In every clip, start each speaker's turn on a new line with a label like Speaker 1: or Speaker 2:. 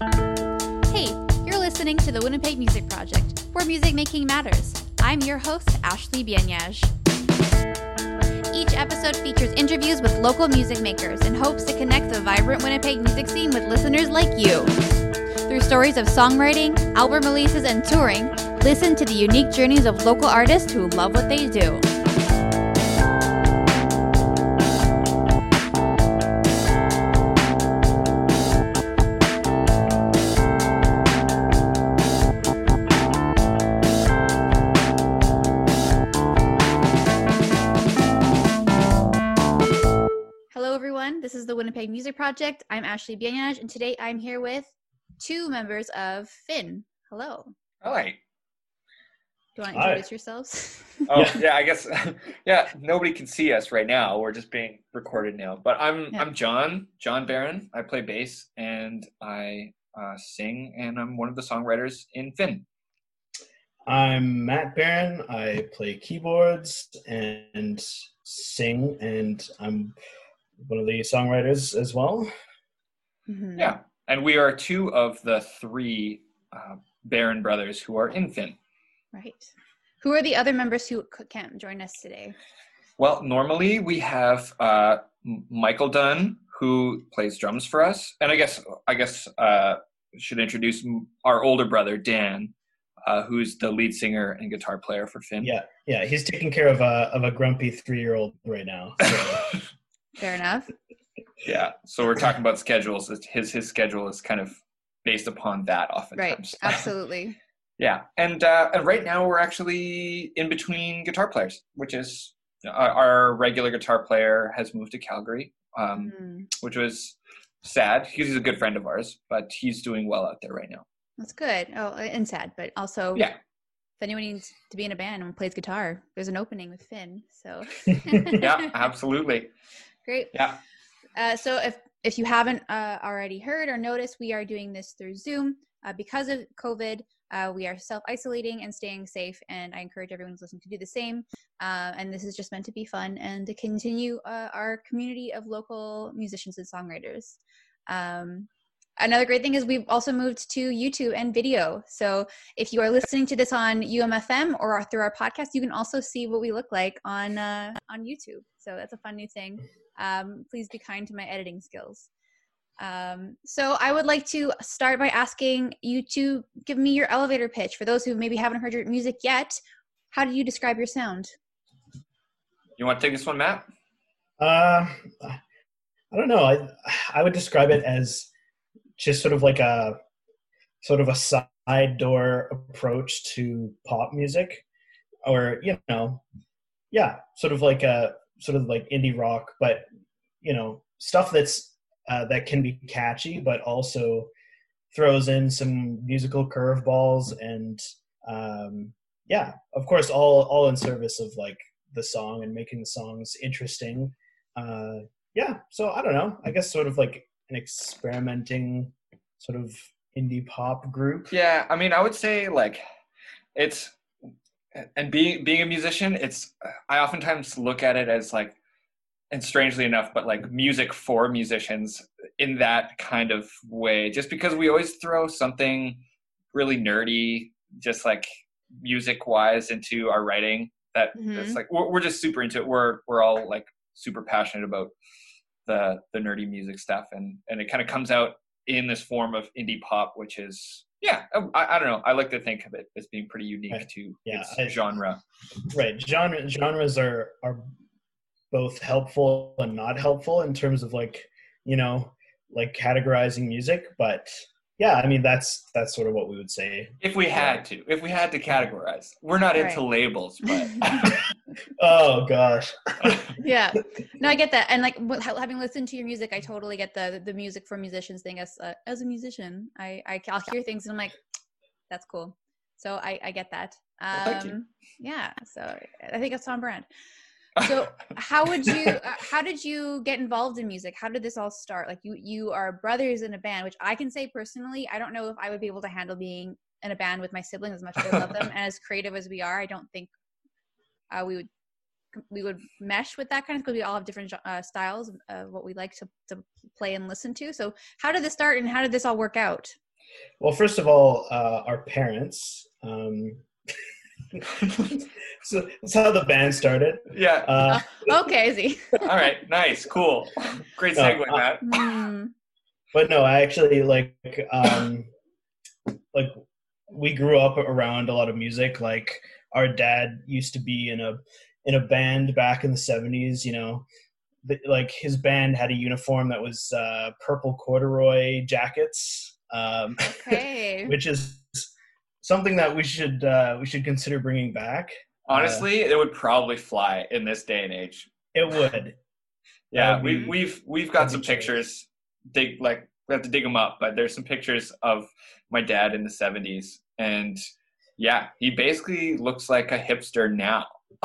Speaker 1: Hey, you're listening to the Winnipeg Music Project, where music making matters. I'm your host, Ashley Bianyaj. Each episode features interviews with local music makers in hopes to connect the vibrant Winnipeg music scene with listeners like you. Through stories of songwriting, album releases, and touring, listen to the unique journeys of local artists who love what they do. The Project. I'm Ashley Bianyaj, and today I'm here with two members of Finn. Hello.
Speaker 2: All right.
Speaker 1: Do you want to
Speaker 3: Hi.
Speaker 1: introduce yourselves?
Speaker 2: Oh
Speaker 3: Yeah.
Speaker 2: yeah. I guess yeah. Nobody can see us right now. We're just being recorded now. But I'm
Speaker 1: Yeah.
Speaker 2: I'm John John Barron. I play bass and I uh, sing, and I'm one of the songwriters in Finn.
Speaker 3: I'm Matt Barron. I play keyboards and sing, and I'm one of the songwriters as well.
Speaker 1: Mhm.
Speaker 2: Yeah, and we are two of the three uh, Barron brothers who are in Finn.
Speaker 1: Right. Who are the other members who can't join us today?
Speaker 2: Well, normally we have uh, Michael Dunn who plays drums for us, and I guess I guess uh, should introduce our older brother Dan, uh, who's the lead singer and guitar player for Finn.
Speaker 3: Yeah, yeah. He's taking care of a of a grumpy three year old right now. So,
Speaker 1: Fair enough.
Speaker 2: yeah. So we're talking about schedules. His his schedule is kind of based upon that oftentimes. Right.
Speaker 1: Absolutely.
Speaker 2: yeah, and uh, and right now we're actually in between guitar players, which is our, our regular guitar player has moved to Calgary. Um,
Speaker 1: Mhm.
Speaker 2: which was sad. He's a good friend of ours, but he's doing well out there right now.
Speaker 1: That's good. Oh, and sad, but also
Speaker 2: Yeah.
Speaker 1: if anyone needs to be in a band and plays guitar, there's an opening with Finn. So
Speaker 2: Yeah, absolutely.
Speaker 1: Great.
Speaker 2: Yeah.
Speaker 1: Uh, so if if you haven't uh, already heard or noticed, we are doing this through Zoom uh, because of COVID. Uh, we are self isolating and staying safe, and I encourage everyone who's listening to do the same. Uh, and this is just meant to be fun and to continue uh, our community of local musicians and songwriters. Um, another great thing is we've also moved to YouTube and video. So if you are listening to this on UMFM or through our podcast, you can also see what we look like on uh, on YouTube. So that's a fun new thing. Um, please be kind to my editing skills. Um, so I would like to start by asking you to give me your elevator pitch for those who maybe haven't heard your music yet. How do you describe your sound?
Speaker 2: You want to take this one, Matt?
Speaker 3: uh, I don't know. I I would describe it as just sort of like a sort of a side door approach to pop music, or you know, yeah, sort of like a sort of like indie rock, but you know, stuff that's uh, that can be catchy, but also throws in some musical curveballs and um, yeah, of course, all all in service of like the song and making the songs interesting. Uh, yeah, so I don't know. I guess sort of like an experimenting sort of indie pop group.
Speaker 2: Yeah, I mean, I would say like it's and being being a musician, it's I oftentimes look at it as like and strangely enough, but like music for musicians in that kind of way, just because we always throw something really nerdy, just like music wise into our writing that that's
Speaker 1: Mhm.
Speaker 2: like we're, we're just super into it. We're we're all like super passionate about the the nerdy music stuff, and and it kind of comes out in this form of indie pop, which is yeah, um, I, I don't know. I like to think of it as being pretty unique to
Speaker 3: Yeah,
Speaker 2: its
Speaker 3: I-
Speaker 2: genre.
Speaker 3: right genre genres are are both helpful and not helpful in terms of like you know like categorizing music but yeah i mean that's that's sort of what we would say.
Speaker 2: If we had to, if we had to categorize, we're not into labels, but
Speaker 3: oh gosh.
Speaker 1: Yeah. No i get that. And like having listened to your music i totally get the the music for musicians thing. As uh, as a musician I, I i'll hear things and i'm like that's cool. So i i get that.
Speaker 2: Well, thank you.
Speaker 1: um yeah. So i think it's on brand so how would you uh, how did you get involved in music? How did this all start? Like you you are brothers in a band which i can say personally i don't know if i would be able to handle being in a band with my siblings as much as i love them. And as creative as we are i don't think uh, we would we would mesh with that kind of because we all have different uh, styles of what we like to, to play and listen to. So how did this start and how did this all work out?
Speaker 3: Well, first of all, uh, our parents. Um, so that's how the band started.
Speaker 2: Yeah.
Speaker 3: Uh,
Speaker 1: okay, Z.
Speaker 2: All right. Nice. Cool. Great
Speaker 3: No,
Speaker 2: segue,
Speaker 3: uh,
Speaker 2: Matt.
Speaker 1: Hmm.
Speaker 3: but no, I actually like um, like we grew up around a lot of music. Like our dad used to be in a in a band back in the seventies. You know, But, like his band had a uniform that was uh, purple corduroy jackets, um,
Speaker 1: Okay.
Speaker 3: which is something that we should uh, we should consider bringing back.
Speaker 2: Honestly, it would probably fly in this day and age.
Speaker 3: It would.
Speaker 2: Yeah,
Speaker 3: That would
Speaker 2: we,
Speaker 3: be-
Speaker 2: we've we've got some
Speaker 3: be great.
Speaker 2: pictures. Dig like we have to dig them up, but there's some pictures of my dad in the '70s, and yeah, he basically looks like a hipster now.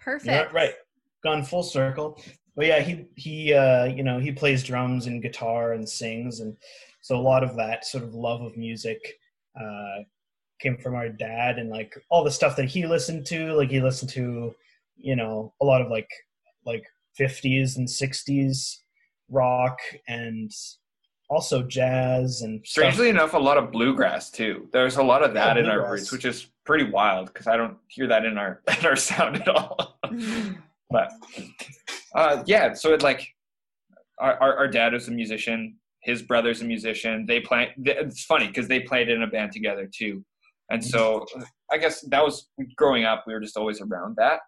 Speaker 1: Perfect.
Speaker 3: Yeah, right. Gone full circle. But yeah, he he uh, you know he plays drums and guitar and sings, and so a lot of that sort of love of music uh, came from our dad, and like all the stuff that he listened to. Like he listened to, you know, a lot of like like 50s and 60s rock and also jazz and stuff.
Speaker 2: Strangely enough, a lot of bluegrass too. There's a lot of that
Speaker 3: Yeah,
Speaker 2: in our roots, which is pretty wild because I don't hear that in our in our sound at all. But uh, yeah, so it like our, our our dad is a musician. His brother's a musician. They play. It's funny because they played in a band together too, and so I guess that was growing up. We were just always around that.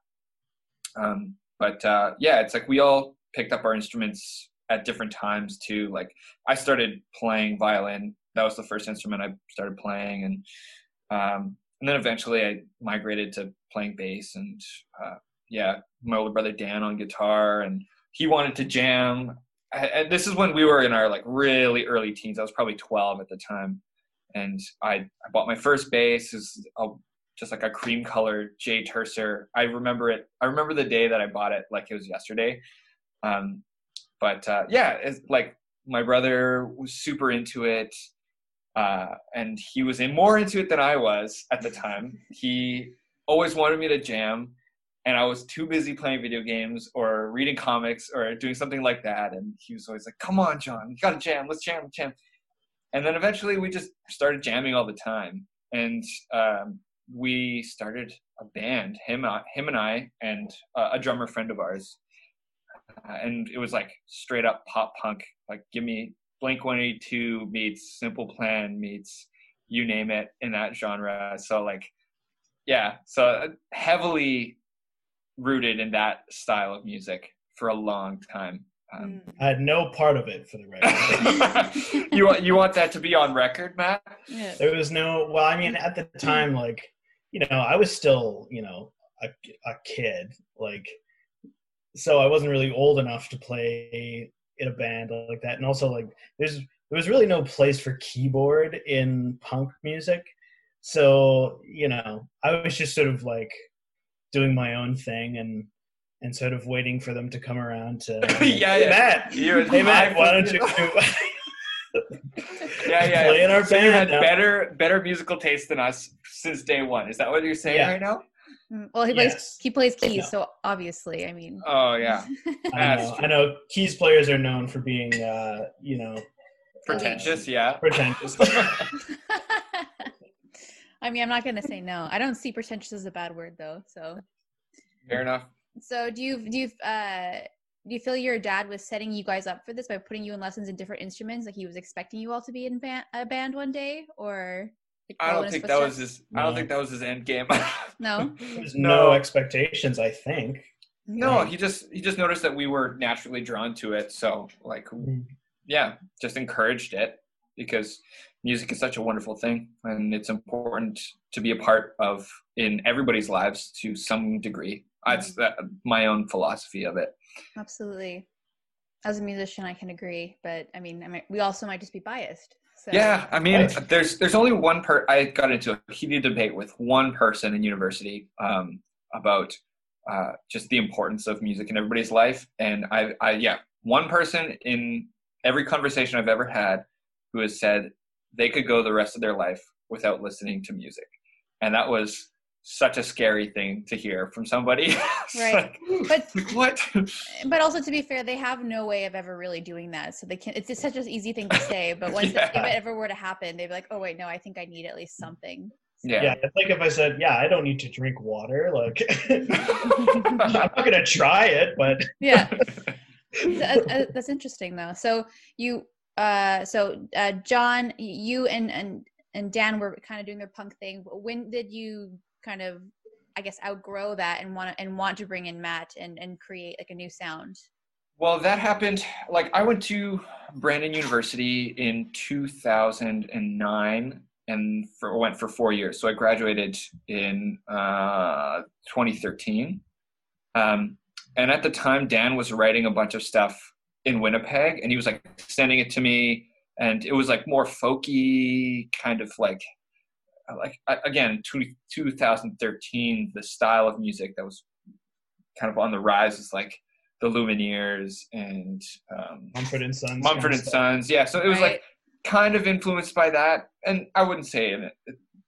Speaker 2: Um, but uh, yeah, it's like we all picked up our instruments at different times too. Like I started playing violin. That was the first instrument I started playing, and um, and then eventually I migrated to playing bass. And uh, yeah, my older brother Dan on guitar, and he wanted to jam. This is when we were in our like really early teens. I was probably 12 at the time, and I I bought my first bass. Is just like a cream colored J Tercer. I remember it. I remember the day that I bought it like it was yesterday. Um, but uh, yeah, it's like my brother was super into it, uh, and he was in more into it than I was at the time. He always wanted me to jam, and I was too busy playing video games or reading comics or doing something like that. And he was always like, "Come on, John, you gotta jam. Let's jam, jam." And then eventually, we just started jamming all the time, and um, we started a band. Him, uh, him, and I, and uh, a drummer friend of ours. Uh, and it was like straight up pop punk. Like, give me Blink 182 meets Simple Plan meets you name it in that genre. So like, yeah, so uh, heavily rooted in that style of music for a long time. Um,
Speaker 1: Mm.
Speaker 3: I had no part of it for the record.
Speaker 2: you want you want that to be on record, Matt?
Speaker 1: Yeah.
Speaker 3: there was no well i mean at the time like you know i was still you know a, a kid like so i wasn't really old enough to play in a band like that and also like there's there was really no place for keyboard in punk music so you know i was just sort of like doing my own thing and and sort of waiting for them to come around to
Speaker 2: Yeah,
Speaker 3: hey,
Speaker 2: yeah.
Speaker 3: matt
Speaker 2: You and
Speaker 3: hey matt why don't
Speaker 2: fucking-
Speaker 3: you
Speaker 2: Yeah, yeah.
Speaker 3: play in our
Speaker 2: So you had
Speaker 3: now?
Speaker 2: better better musical taste than us since day one. Is that what you're saying
Speaker 3: Yeah.
Speaker 2: right now?
Speaker 1: Mm, Well, he plays
Speaker 3: Yes.
Speaker 1: he plays keys,
Speaker 3: Yeah.
Speaker 1: so obviously, I mean.
Speaker 2: Oh yeah,
Speaker 3: I know. I know. Keys players are known for being, uh, you know,
Speaker 2: pretentious. Yeah.
Speaker 3: pretentious.
Speaker 1: I mean, I'm not gonna say no. I don't see pretentious as a bad word though. So,
Speaker 2: Fair enough.
Speaker 1: so do you do you uh do you feel your dad was setting you guys up for this by putting you in lessons in different instruments? Like he was expecting you all to be in band, a band one day, or like,
Speaker 2: I don't think that was
Speaker 1: footsteps?
Speaker 2: his. I don't think that was his end game.
Speaker 1: No?
Speaker 3: There's
Speaker 2: No.
Speaker 3: no expectations, I think.
Speaker 2: No, he just he just noticed that we were naturally drawn to it. So like, yeah, just encouraged it because music is such a wonderful thing, and it's important to be a part of in everybody's lives to some degree. That's that, my own philosophy of it.
Speaker 1: Absolutely. As a musician, I can agree, but I mean, I mean, we also might just be biased. So.
Speaker 2: Yeah, I mean,
Speaker 3: Right.
Speaker 2: there's there's only one per. I got into a heated debate with one person in university um, about uh, just the importance of music in everybody's life, and I, I, yeah, one person in every conversation I've ever had who has said they could go the rest of their life without listening to music, and that was such a scary thing to hear from somebody.
Speaker 1: right.
Speaker 2: Like, but what?
Speaker 1: But also to be fair, they have no way of ever really doing that. So they can't. it's just such an easy thing to say, but once yeah. it, if it ever were to happen, they'd be like, "Oh wait, no, I think I need at least something."
Speaker 3: Yeah. yeah, it's like if I said, "Yeah, I don't need to drink water." Like, I'm not gonna try it, but
Speaker 1: yeah, that's, uh, that's interesting though. So you, uh, so uh, John, you and and and Dan were kind of doing their punk thing. When did you kind of I guess outgrow that and want to and want to bring in Matt and and create like a new sound?
Speaker 2: Well, that happened. Like I went to Brandon University in 2009 and for, went for four years. So I graduated in uh, 2013. Um, and at the time, Dan was writing a bunch of stuff in Winnipeg, and he was like sending it to me, and it was like more folky, kind of like like again two, 2013 the style of music that was kind of on the rise is like the lumineers and um,
Speaker 3: mumford and sons
Speaker 2: mumford and sons yeah so it was right. like kind of influenced by that and i wouldn't say in a,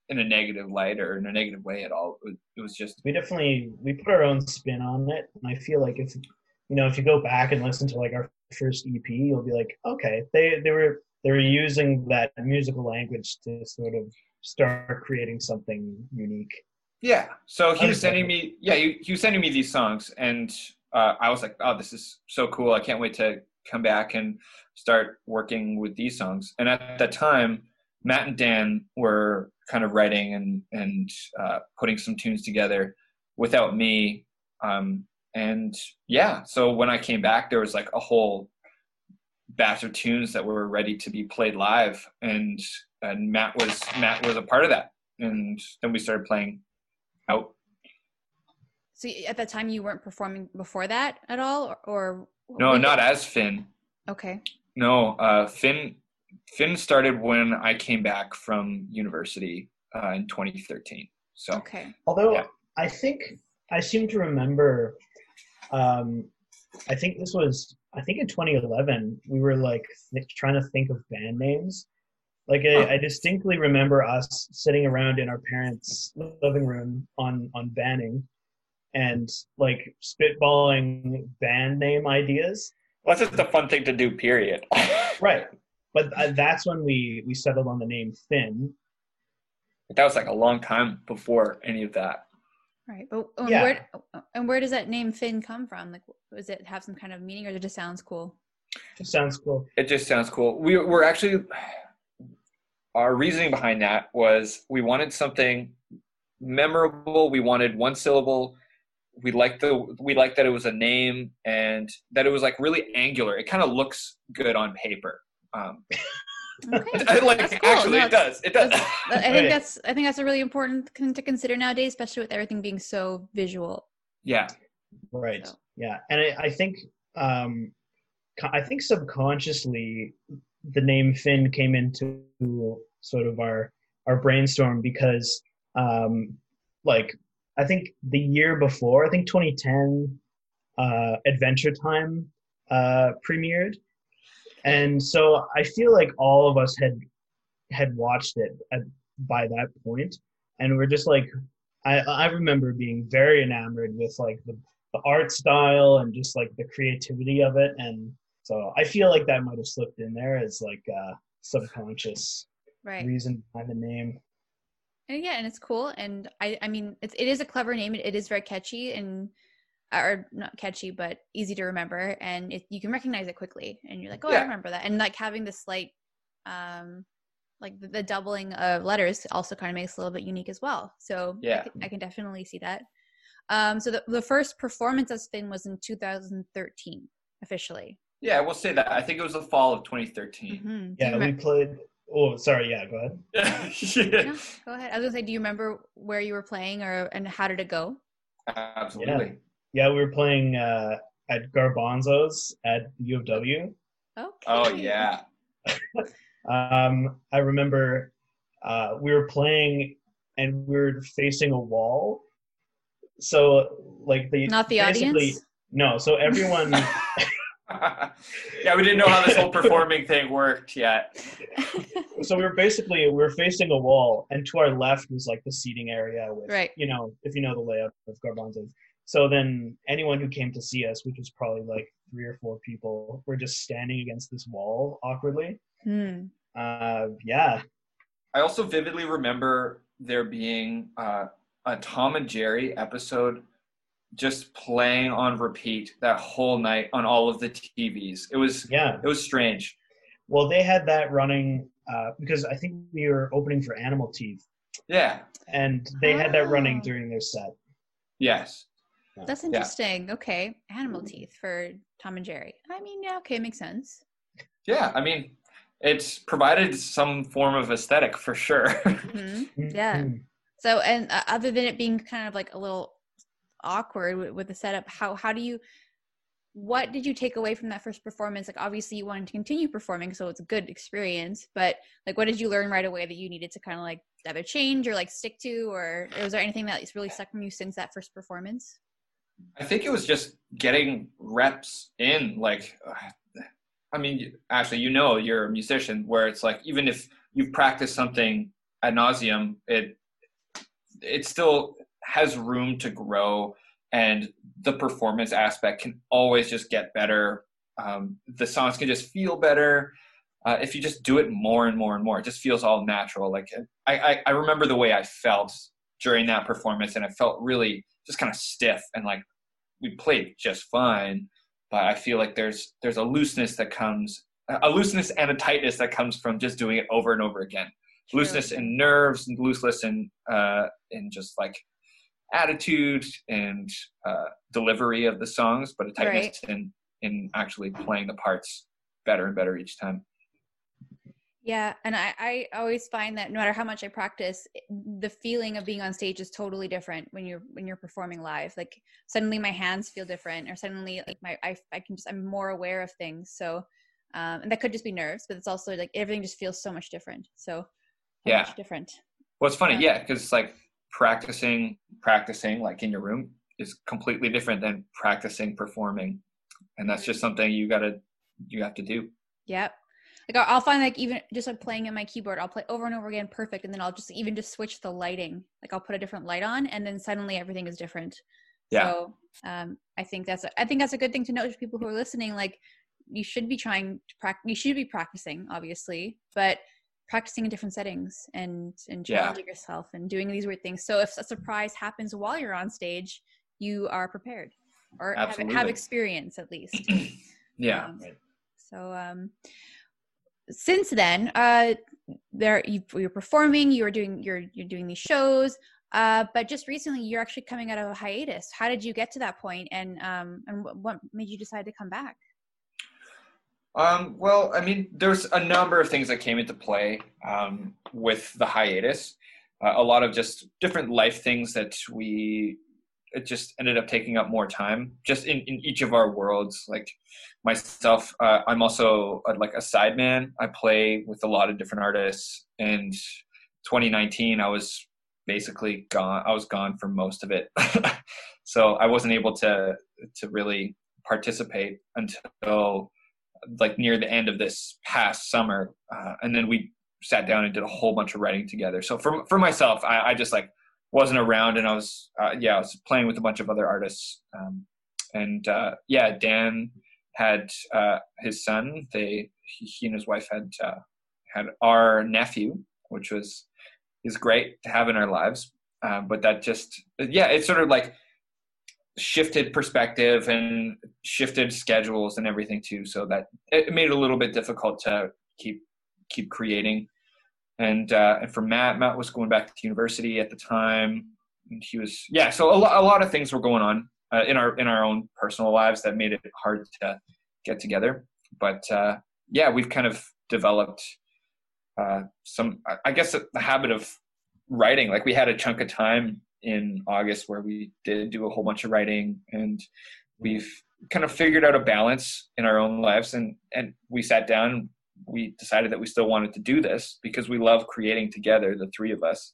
Speaker 2: in a negative light or in a negative way at all it was, it was just
Speaker 3: we definitely we put our own spin on it and i feel like if you know if you go back and listen to like our first ep you'll be like okay they they were they were using that musical language to sort of start creating something unique.
Speaker 2: Yeah. So he was sending me, yeah, he, he was sending me these songs, and uh, I was like, oh, this is so cool. I can't wait to come back and start working with these songs. And at that time, Matt and Dan were kind of writing and and uh, putting some tunes together without me. Um, and yeah, so when I came back, there was like a whole batch of tunes that were ready to be played live, and and Matt was Matt was a part of that, and then we started playing out.
Speaker 1: So at that time, you weren't performing before that at all, or,
Speaker 2: no, not as Finn.
Speaker 1: Okay.
Speaker 2: No, uh, Finn Finn started when I came back from university uh, in 2013. So
Speaker 1: okay.
Speaker 3: Although yeah. I think I seem to remember, um, I think this was I think in 2011 we were like th- trying to think of band names, like I, I, distinctly remember us sitting around in our parents' living room on on banning, and like spitballing band name ideas.
Speaker 2: Well, that's just a fun thing to do. Period.
Speaker 3: right, but uh, that's when we we settled on the name Finn.
Speaker 2: That was like a long time before any of that.
Speaker 1: Right, but and yeah. where and where does that name Finn come from? Like, does it have some kind of meaning, or it just sounds cool?
Speaker 3: It sounds cool.
Speaker 2: It just sounds cool. We we're actually our reasoning behind that was we wanted something memorable. We wanted one syllable. We liked the we liked that it was a name and that it was like really angular. It kind of looks good on paper. Um, okay. like cool. actually, no, it does. It does.
Speaker 1: I think that's I think that's a really important thing to consider nowadays, especially with everything being so visual.
Speaker 2: Yeah.
Speaker 3: Right. So. Yeah, and I, I think um, I think subconsciously the name Finn came into sort of our our brainstorm because um, like I think the year before, I think 2010, uh, Adventure Time uh, premiered, and so I feel like all of us had had watched it at, by that point, and we're just like I I remember being very enamored with like the the art style and just like the creativity of it, and so I feel like that might have slipped in there as like uh, subconscious
Speaker 1: right.
Speaker 3: reason behind the name.
Speaker 1: And yeah, and it's cool. And I, I mean, it's, it is a clever name. It, it is very catchy and, or not catchy, but easy to remember. And it, you can recognize it quickly. And you're like, oh, yeah. I remember that. And like having the slight, um, like the, the, doubling of letters also kind of makes it a little bit unique as well. So
Speaker 2: yeah,
Speaker 1: I can, I can definitely see that. Um, so the, the first performance as Finn was in 2013 officially.
Speaker 2: Yeah, we'll say that. I think it was the fall of 2013.
Speaker 3: Mm-hmm. Yeah, we played Oh, sorry. Yeah, go ahead.
Speaker 1: yeah. No, go ahead. I was gonna say, do you remember where you were playing, or and how did it go?
Speaker 2: Absolutely.
Speaker 3: Yeah, yeah we were playing uh, at Garbanzos at U of
Speaker 1: W.
Speaker 2: Okay. Oh yeah.
Speaker 3: um, I remember uh, we were playing, and we were facing a wall. So, like the
Speaker 1: not the audience.
Speaker 3: No, so everyone.
Speaker 2: yeah, we didn't know how this whole performing thing worked yet.
Speaker 3: so we were basically we were facing a wall, and to our left was like the seating area with,
Speaker 1: Right.
Speaker 3: you know, if you know the layout of Garbanzo's. So then anyone who came to see us, which was probably like three or four people, were just standing against this wall awkwardly.
Speaker 1: Hmm.
Speaker 3: Uh, yeah,
Speaker 2: I also vividly remember there being uh, a Tom and Jerry episode just playing on repeat that whole night on all of the TVs. It was
Speaker 3: yeah.
Speaker 2: it was strange.
Speaker 3: Well, they had that running uh, because I think we were opening for Animal Teeth,
Speaker 2: Yeah.
Speaker 3: and they had that running
Speaker 1: Oh.
Speaker 3: during their set.
Speaker 2: Yes.
Speaker 1: That's interesting. Okay. Animal teeth for Tom and Jerry. I mean, yeah, okay, makes sense.
Speaker 2: Yeah. I mean, it's provided some form of aesthetic for sure.
Speaker 1: hmm Yeah.
Speaker 3: Mhm.
Speaker 1: So, and uh, other than it being kind of like a little awkward with, with the setup, how how do you? What did you take away from that first performance? Like, obviously, you wanted to continue performing, so it's a good experience. But like, what did you learn right away that you needed to kind of like either change or like stick to, or was there anything that's really stuck from you since that first performance?
Speaker 2: I think it was just getting reps in. Like, uh, I mean, actually, you know, you're a musician where it's like, even if you've practiced something ad nauseum, it it still has room to grow, and the performance aspect can always just get better. Um, the songs can just feel better. Uh, if you just do it more and more and more, it just feels all natural. Like I, I, I remember the way I felt during that performance, and I felt really just kind of stiff and like we played just fine but i feel like there's there's a looseness that comes a looseness and a tightness that comes from just doing it over and over again.
Speaker 1: True.
Speaker 2: looseness in nerves and looseness in uh in just like attitude and uh delivery of the songs but a tightness in in actually playing the parts better and better each time
Speaker 1: Yeah, and I, I always find that no matter how much I practice, the feeling of being on stage is totally different when you're when you're performing live. Like suddenly my hands feel different, or suddenly like my I, I can just I'm more aware of things. So, um, and that could just be nerves, but it's also like everything just feels so much different. So,
Speaker 2: Yeah.
Speaker 1: much different.
Speaker 2: Well, it's funny,
Speaker 1: Yeah.
Speaker 2: yeah, because it's like practicing, practicing like in your room is completely different than practicing performing, and that's just something you gotta you have to do.
Speaker 1: Yep. Like I'll- find like even just like playing in my keyboard, I'll play over and over again perfect, and then I'll just even just switch the lighting. Like I'll put a different light on, and then suddenly everything is different.
Speaker 2: Yeah.
Speaker 1: So um, I think that's a, I think that's a good thing to note to people who are listening. Like you should be trying to practice. You should be practicing, obviously, but practicing in different settings and and
Speaker 2: Yeah.
Speaker 1: challenging yourself and doing these weird things. So if a surprise happens while you're on stage, you are prepared or have, have experience at least.
Speaker 2: Yeah.
Speaker 1: Um,
Speaker 3: Right.
Speaker 1: So um, since then, uh, there you, you're performing, you're doing you're you're doing these shows. Uh, but just recently, you're actually coming out of a hiatus. How did you get to that point, and um, and what, what made you decide to come back?
Speaker 2: Um, well, I mean, there's a number of things that came into play um, with the hiatus. Uh, a lot of just different life things that we it just ended up taking up more time just in, in each of our worlds. Like myself uh, i'm also a, like a sideman i play with a lot of different artists. And 2019 i was basically gone i was gone for most of it. So i wasn't able to to really participate until like near the end of this past summer. Uh, and then we sat down and did a whole bunch of writing together. So for, for myself I, I just like wasn't around and i was uh, yeah i was playing with a bunch of other artists um, and uh, yeah dan had uh, his son. They he, and his wife had uh, had our nephew which was is great to have in our lives. Uh, but that just yeah it sort of like shifted perspective and shifted schedules and everything too. So that it made it a little bit difficult to keep keep creating and uh, and for Matt, Matt was going back to university at the time, and he was yeah. So a lot a lot of things were going on uh, in our in our own personal lives that made it hard to get together. But uh, yeah, we've kind of developed uh, some I- guess the habit of writing. Like we had a chunk of time in August where we did do a whole bunch of writing, and we've kind of figured out a balance in our own lives, and and we sat down we decided that we still wanted to do this because we love creating together, the three of us.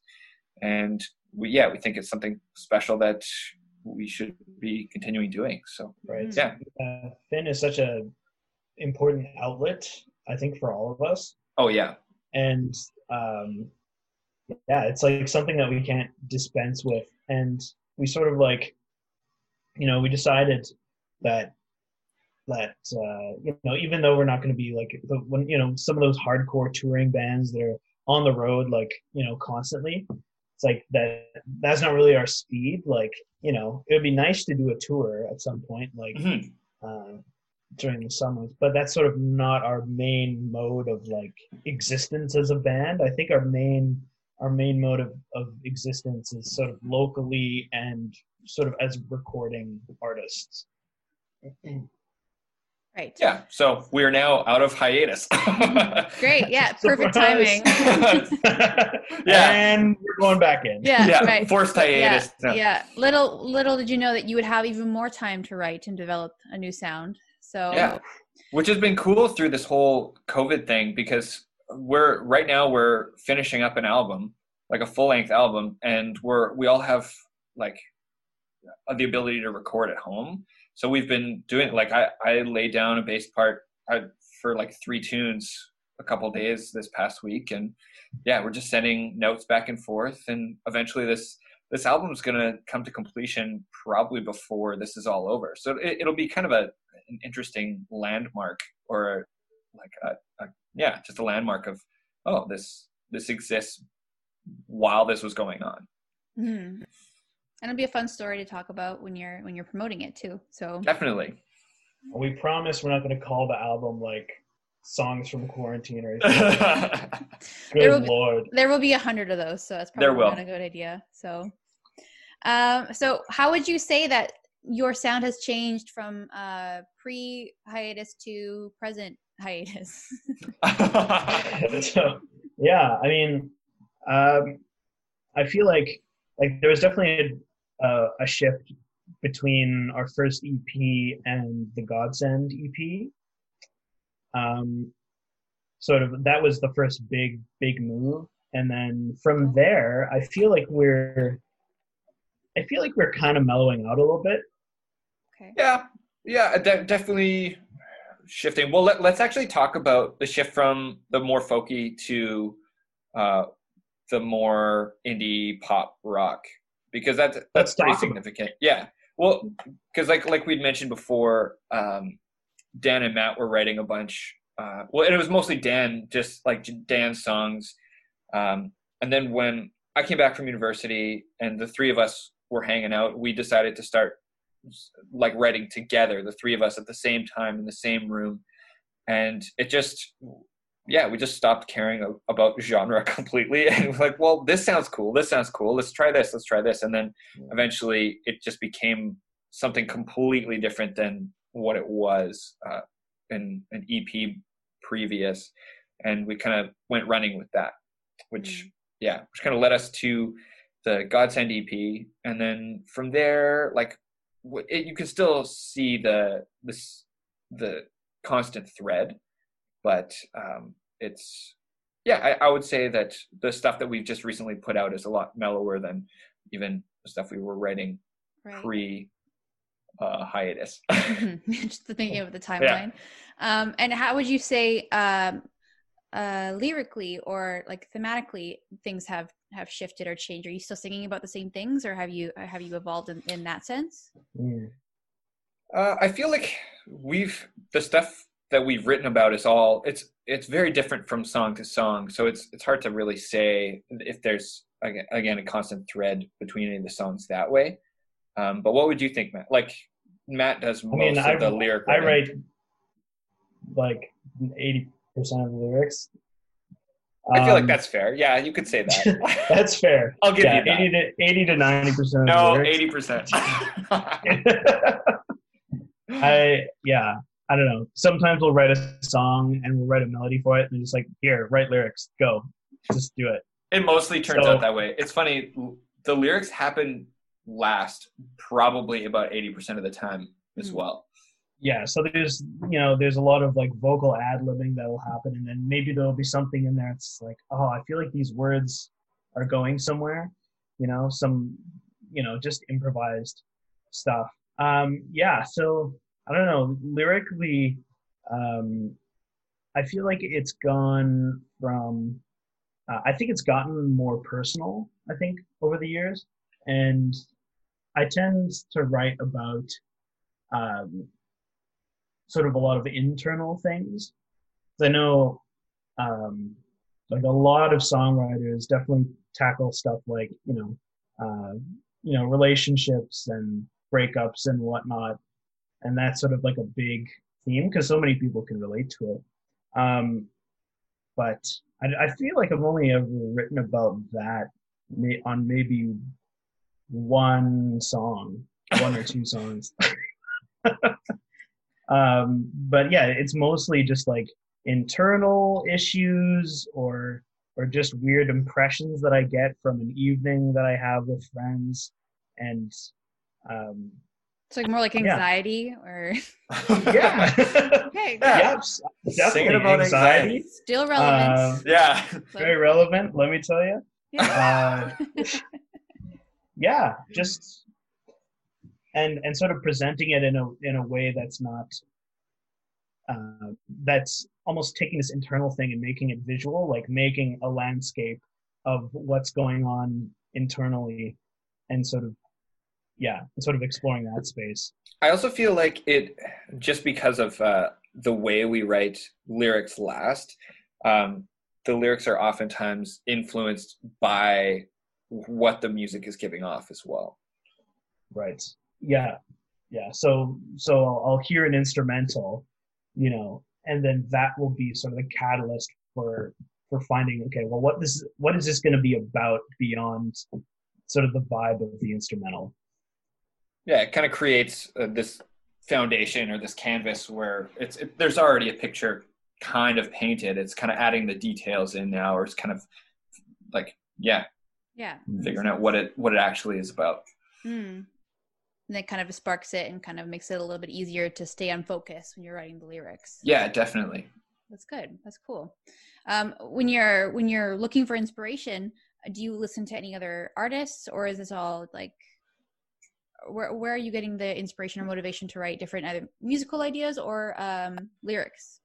Speaker 2: And we, yeah, we think it's something special that we should be continuing doing. So,
Speaker 3: right?
Speaker 2: Yeah,
Speaker 3: uh, Finn is such a important outlet, I think, for all of us.
Speaker 2: Oh yeah.
Speaker 3: And um, yeah, it's like something that we can't dispense with. And we sort of like, you know, we decided that that uh, you know, even though we're not going to be like the when you know some of those hardcore touring bands that are on the road like you know constantly, it's like that that's not really our speed. Like you know, it would be nice to do a tour at some point, like.
Speaker 2: Mhm.
Speaker 3: Uh, during the summers but that's sort of not our main mode of like existence as a band i think our main our main mode of, of existence is sort of locally and sort of as recording artists
Speaker 1: Right.
Speaker 2: Yeah. So we are now out of hiatus.
Speaker 1: Great. Yeah. Perfect timing.
Speaker 2: Yeah.
Speaker 3: and we're going back in
Speaker 1: Yeah.
Speaker 2: yeah.
Speaker 1: Right.
Speaker 2: Forced
Speaker 1: Yeah,
Speaker 2: hiatus. No.
Speaker 1: yeah. Little little did you know that you would have even more time to write and develop a new sound. So
Speaker 2: Yeah. Which has been cool through this whole COVID thing because we're right now we're finishing up an album, like a full length album, and we're we all have like the ability to record at home. So we've been doing like I I laid down a bass part I, for like three tunes a couple days this past week, and yeah, we're just sending notes back and forth, and eventually this this album is going to come to completion probably before this is all over. So it, it'll be kind of a an interesting landmark or like a, a yeah, just a landmark of oh this this exists while this was going on.
Speaker 1: Mhm. And it'll be a fun story to talk about when you're when you're promoting it too. So
Speaker 2: Definitely.
Speaker 3: we promise we're not going to call the album like songs from quarantine or anything
Speaker 1: There will
Speaker 3: good
Speaker 1: be-
Speaker 3: lord
Speaker 1: there will be a hundred of those, so that's probably not a good idea. So, um, so how would you say that your sound has changed from uh, pre hiatus to present hiatus?
Speaker 3: so yeah i mean um i feel like like there was definitely a, a, a shift between our first ep and the godsend ep um sort of that was the first big big move and then from there i feel like we're i feel like we're kind of mellowing out a little bit
Speaker 1: okay.
Speaker 2: yeah, yeah, de- definitely shifting. Well, let, let's actually talk about the shift from the more folky to uh, the more indie pop rock because that's that's
Speaker 3: Let's
Speaker 2: pretty
Speaker 3: talk about it.
Speaker 2: significant. Yeah, well, because like like we'd mentioned before, um, Dan and Matt were writing a bunch. Uh, well, and it was mostly Dan, just like Dan's songs. Um, and then when I came back from university and the three of us were hanging out, we decided to start like writing together, the three of us at the same time in the same room. And it just, yeah, we just stopped caring about genre completely. And we're like, well, this sounds cool. This sounds cool. Let's try this. Let's try this. And then eventually it just became something completely different than what it was uh, in an EP previous. And we kind of went running with that, which, yeah, which kind of led us to the Godsend EP. And then from there, like, it, you can still see the this the constant thread, but um, it's yeah. I, I would say that the stuff that we've just recently put out is a lot mellower than even the stuff we were writing
Speaker 1: Right.
Speaker 2: pre uh, hiatus.
Speaker 1: Just thinking of the timeline. Um, and how would you say um, uh, lyrically or like thematically things have have shifted or changed? Are you still singing about the same things, or have you uh, have you evolved in, in that sense?
Speaker 3: Mm.
Speaker 2: Uh, I feel like we've the stuff that we've written about is all it's it's very different from song to song. So it's it's hard to really say if there's again, a constant thread between any of the songs that way. Um, but what would you think, Matt? Like Matt does most
Speaker 3: mean,
Speaker 2: of
Speaker 3: I-
Speaker 2: the lyric.
Speaker 3: I write like eighty percent of the lyrics.
Speaker 2: I feel like
Speaker 3: Um,
Speaker 2: that's fair. Yeah, you could say that.
Speaker 3: that's fair.
Speaker 2: I'll give
Speaker 3: yeah,
Speaker 2: you that.
Speaker 3: eighty to eighty to ninety percent.
Speaker 2: no, 80%.
Speaker 3: I yeah, I don't know. Sometimes we'll write a song and we'll write a melody for it, and just like here, write lyrics, go, just do it.
Speaker 2: It mostly turns
Speaker 3: So-
Speaker 2: out that way. It's funny. The lyrics happen last probably about 80% of the time as
Speaker 1: Mm.
Speaker 2: well.
Speaker 3: Yeah, so there's you know there's a lot of like vocal ad libbing that will happen, and then maybe there'll be something in there. It's like oh, I feel like these words are going somewhere. You know, some you know just improvised stuff. Um, yeah, so I don't know. Lyrically, um, I feel like it's gone from. Uh, I think it's gotten more personal. I think over the years, and I tend to write about um, sort of a lot of internal things. I know, um, like a lot of songwriters definitely tackle stuff like you know, uh, you know, relationships and breakups and whatnot, and that's sort of like a big theme because so many people can relate to it. Um, but I, I feel like I've only ever written about that may, on maybe one song, one or two songs. um, but yeah, it's mostly just like internal issues or or just weird impressions that I get from an evening that I have with friends, and um,
Speaker 1: it's like more like anxiety
Speaker 3: yeah.
Speaker 1: or
Speaker 3: yeah.
Speaker 1: okay.
Speaker 3: Yeah. Yep, definitely
Speaker 2: about
Speaker 3: anxiety.
Speaker 2: anxiety.
Speaker 1: Still relevant.
Speaker 3: Uh,
Speaker 2: Yeah.
Speaker 3: very relevant. Let me tell you.
Speaker 1: yeah.
Speaker 3: Uh, yeah, just and and sort of presenting it in a in a way that's not uh, that's almost taking this internal thing and making it visual, like making a landscape of what's going on internally, and sort of yeah, sort of exploring that space.
Speaker 2: I also feel like it, just because of uh, the way we write lyrics last, um, the lyrics are oftentimes influenced by what the music is giving off as well.
Speaker 3: Right. Yeah. Yeah. So so I'll, I'll hear an instrumental, you know, and then that will be sort of the catalyst for for finding okay, well, what this what is this going to be about beyond sort of the vibe of the instrumental.
Speaker 2: Yeah, it kind of creates uh, this foundation or this canvas where it's it, there's already a picture kind of painted. It's kind of adding the details in now, or it's kind of like yeah,
Speaker 1: yeah.
Speaker 2: figuring out what it what it actually is about.
Speaker 1: Mm. And that kind of sparks it and kind of makes it a little bit easier to stay on focus when you're writing the lyrics.
Speaker 2: Yeah, definitely.
Speaker 1: That's good. That's cool. Um, when you're when you're looking for inspiration, do you listen to any other artists, or is this all like where where are you getting the inspiration or motivation to write different either musical ideas or um, lyrics?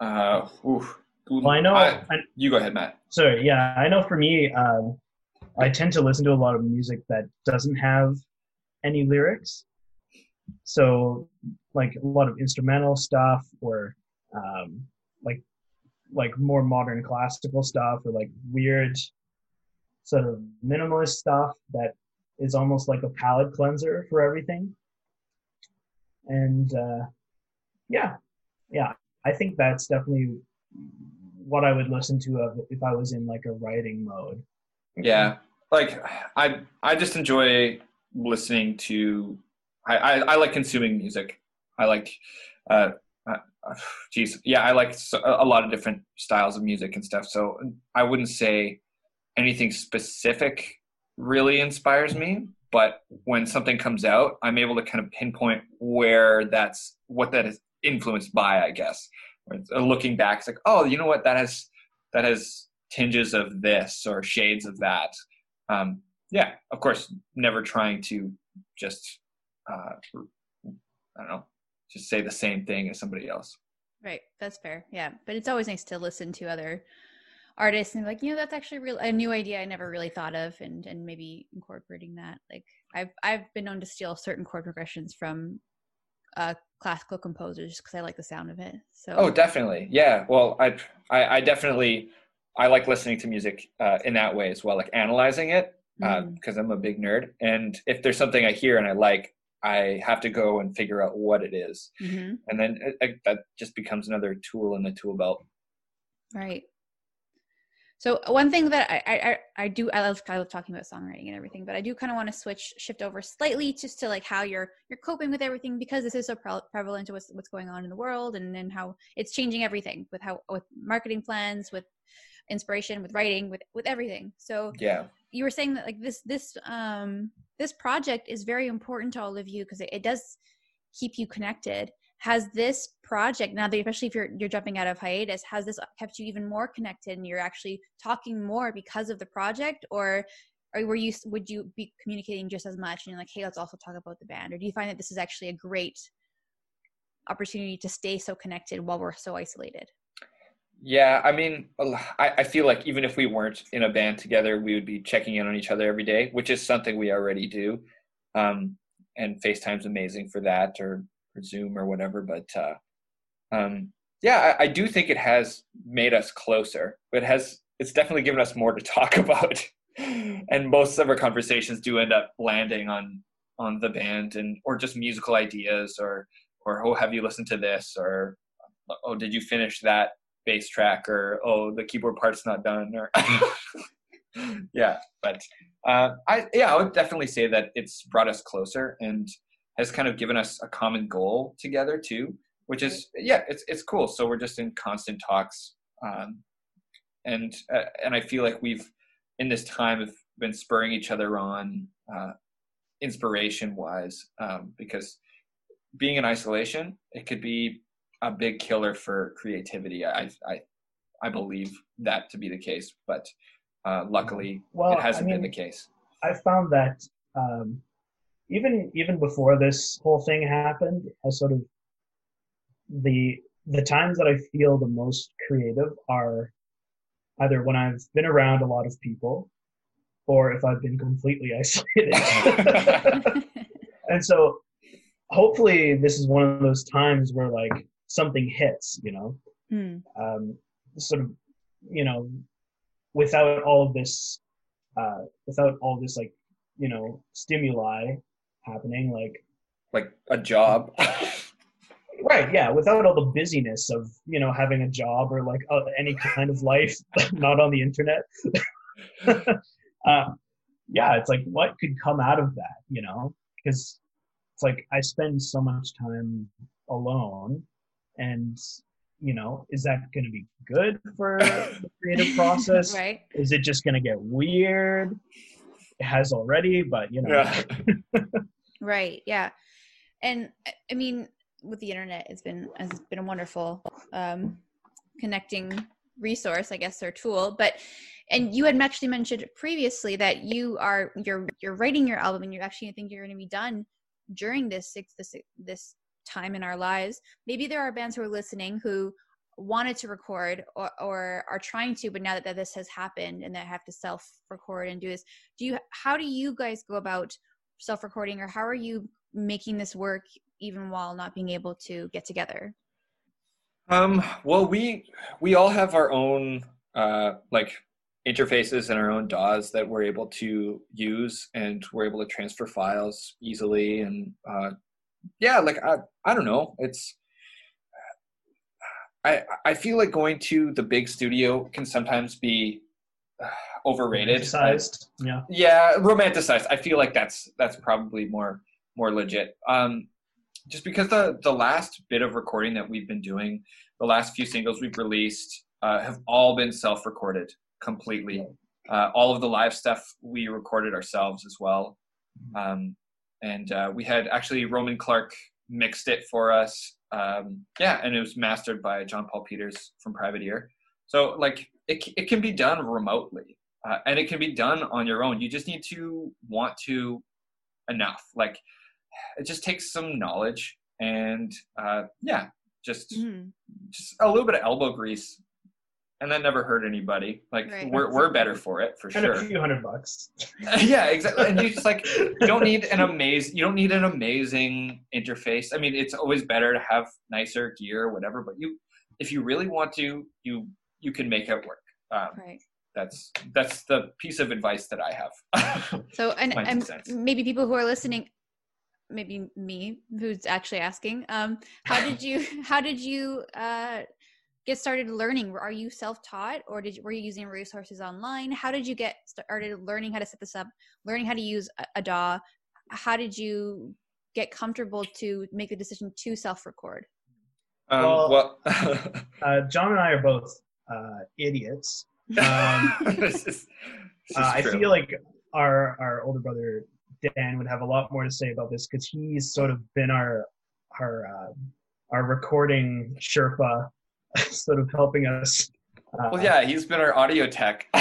Speaker 2: Uh, oof.
Speaker 3: Well, I know.
Speaker 2: I-
Speaker 3: I,
Speaker 2: you go ahead, Matt.
Speaker 3: sorry. Yeah, I know. For me, um, I tend to listen to a lot of music that doesn't have any lyrics. So, like a lot of instrumental stuff, or um, like like more modern classical stuff, or like weird sort of minimalist stuff that is almost like a palate cleanser for everything. And uh, yeah, yeah, I think that's definitely what I would listen to if I was in like a writing mode.
Speaker 2: Yeah, like I I just enjoy listening to. I I, I like consuming music. I like, uh, uh, geez, yeah, I like a lot of different styles of music and stuff. So I wouldn't say anything specific really inspires me. But when something comes out, I'm able to kind of pinpoint where that's what that is influenced by. I guess. Looking back, it's like, oh, you know what? That has that has tinges of this or shades of that. Um, yeah, of course, never trying to just uh, I don't know, just say the same thing as somebody else.
Speaker 1: Right. That's fair. Yeah. But it's always nice to listen to other artists and like, you know, that's actually real a new idea I never really thought of and and maybe incorporating that. Like I've I've been known to steal certain chord progressions from uh classical composers because I like the sound of it. So
Speaker 2: Oh, definitely. Yeah. Well, I I, I definitely I like listening to music uh, in that way as well, like analyzing it
Speaker 1: Mm.
Speaker 2: because I'm a big nerd. And if there's something I hear and I like, I have to go and figure out what it is,
Speaker 1: hmm
Speaker 2: and then it, it, that just becomes another tool in the tool belt.
Speaker 1: Right. So one thing that I, I I- I do I love I love talking about songwriting and everything, but I do kind of want to switch shift over slightly just to like how you're you're coping with everything because this is so pre- prevalent to what's what's going on in the world and and how it's changing everything with how with marketing plans with inspiration with writing with with everything. So
Speaker 2: Yeah.
Speaker 1: you were saying that like this this um this project is very important to all of you because it, it does keep you connected has this project now that especially if you're you're jumping out of hiatus has this kept you even more connected and you're actually talking more because of the project or or were you would you be communicating just as much and you're like hey let's also talk about the band or do you find that this is actually a great opportunity to stay so connected while we're so isolated?
Speaker 2: Yeah, I mean, I, I feel like even if we weren't in a band together, we would be checking in on each other every day, which is something we already do. Um, and FaceTime's amazing for that, or, or Zoom or whatever. But uh, um, yeah, I, I do think it has made us closer. It has. It's definitely given us more to talk about, and most of our conversations do end up landing on on the band and or just musical ideas or or oh have you listened to this or oh did you finish that bass track or oh the keyboard part's not done or yeah but uh, i yeah i would definitely say that it's brought us closer and has kind of given us a common goal together too which is yeah it's it's cool so we're just in constant talks um, and uh, and i feel like we've in this time have been spurring each other on uh, inspiration wise um, because being in isolation it could be a big killer for creativity. I I I believe that to be the case, but uh, luckily well, it hasn't I mean, been the case.
Speaker 3: I found that um, even even before this whole thing happened, I sort of the the times that I feel the most creative are either when I've been around a lot of people or if I've been completely isolated. and so hopefully this is one of those times where like something hits, you know, mm. um, sort of, you know, without all of this, uh, without all this like, you know, stimuli happening, like,
Speaker 2: like a job.
Speaker 3: right. Yeah. Without all the busyness of, you know, having a job or like uh, any kind of life, not on the internet. uh, yeah. It's like, what could come out of that, you know? Because it's like I spend so much time alone and you know is that going to be good for the creative process
Speaker 1: right
Speaker 3: is it just going to get weird it has already but you know
Speaker 1: yeah. Right yeah and i mean with the internet it's been it's been a wonderful um connecting resource i guess or tool but and you had actually mentioned previously that you are you're you're writing your album and you're actually think you're going to be done during this six this this time in our lives. Maybe there are bands who are listening who wanted to record or, or are trying to, but now that, that this has happened and they have to self record and do this, do you, how do you guys go about self recording or how are you making this work even while not being able to get together?
Speaker 2: Um, well, we, we all have our own, uh, like interfaces and our own DAWs that we're able to use and we're able to transfer files easily and uh, yeah, like I, I don't know. It's I I feel like going to the big studio can sometimes be overrated.
Speaker 3: Romanticized. Yeah.
Speaker 2: Yeah, romanticized. I feel like that's that's probably more more legit. Um, just because the the last bit of recording that we've been doing, the last few singles we've released, uh, have all been self-recorded completely. Uh, all of the live stuff we recorded ourselves as well. Um, and uh, we had actually Roman Clark mixed it for us. Um, yeah, and it was mastered by John Paul Peters from Private Ear. So like it it can be done remotely, uh, and it can be done on your own. You just need to want to enough. Like it just takes some knowledge and uh, yeah, just mm. just a little bit of elbow grease and that never hurt anybody. Like right. we're we're better for it for
Speaker 3: and
Speaker 2: sure.
Speaker 3: a few hundred bucks.
Speaker 2: yeah, exactly. And you just like you don't need an amazing you don't need an amazing interface. I mean, it's always better to have nicer gear or whatever, but you if you really want to, you you can make it work. Um, right. That's that's the piece of advice that I have.
Speaker 1: so and, and maybe people who are listening maybe me who's actually asking um how did you how did you uh get started learning? Are you self-taught or did you, were you using resources online? How did you get started learning how to set this up, learning how to use a, a DAW? How did you get comfortable to make the decision to self-record?
Speaker 2: Um, well, well
Speaker 3: uh, John and I are both uh, idiots. Um, this is, this is uh, I feel like our our older brother Dan would have a lot more to say about this because he's sort of been our our uh, our recording Sherpa sort of helping us.
Speaker 2: Uh, well, yeah, he's been our audio tech.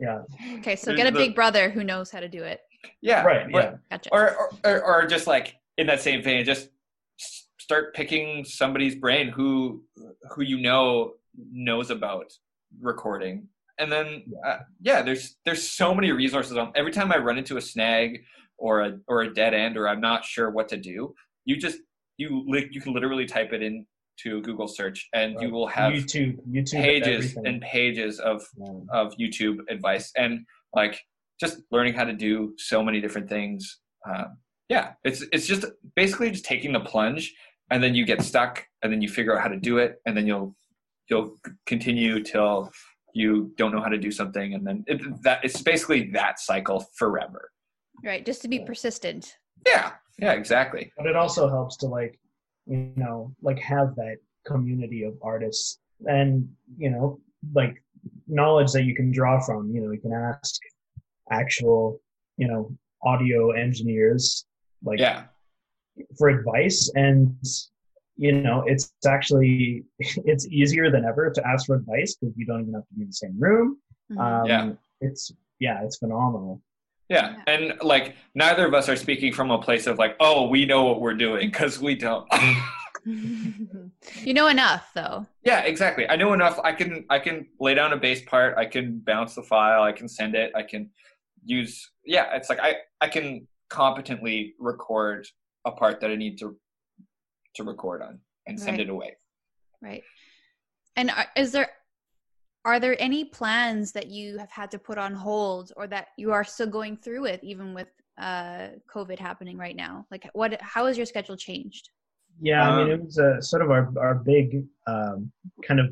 Speaker 3: yeah.
Speaker 1: Okay, so get a big brother who knows how to do it.
Speaker 2: Yeah.
Speaker 3: Right. Yeah.
Speaker 2: Gotcha. Or, or, or just like in that same vein, just start picking somebody's brain who who you know knows about recording and then uh, yeah there's there's so many resources on every time i run into a snag or a or a dead end or i'm not sure what to do you just you li- you can literally type it into google search and
Speaker 3: Right.
Speaker 2: you will have
Speaker 3: YouTube, YouTube,
Speaker 2: pages
Speaker 3: everything.
Speaker 2: and pages of
Speaker 3: Yeah.
Speaker 2: of youtube advice and like just learning how to do so many different things um, yeah it's it's just basically just taking the plunge and then you get stuck and then you figure out how to do it and then you'll you'll continue till you don't know how to do something and then it, that it's basically that cycle forever
Speaker 1: Right. Just to be persistent.
Speaker 2: yeah yeah exactly
Speaker 3: but it also helps to like you know like have that community of artists and you know like knowledge that you can draw from you know you can ask actual you know audio engineers like
Speaker 2: yeah
Speaker 3: for advice and you know it's actually it's easier than ever to ask for advice because you don't even have to be in the same room
Speaker 1: Mhm.
Speaker 3: um
Speaker 2: Yeah.
Speaker 3: it's yeah it's phenomenal
Speaker 2: yeah and like neither of us are speaking from a place of like oh we know what we're doing because we don't
Speaker 1: you know enough though.
Speaker 2: Yeah, exactly. I know enough. I can I can lay down a bass part. I can bounce the file. I can send it. I can use. Yeah, it's like I I can competently record a part that I need to to record on and send
Speaker 1: Right.
Speaker 2: it away.
Speaker 1: Right. And are, is there are there any plans that you have had to put on hold or that you are still going through with even with uh COVID happening right now? Like what how has your schedule changed?
Speaker 3: Yeah, I mean,
Speaker 2: Um,
Speaker 3: it was a sort of our our big um, kind of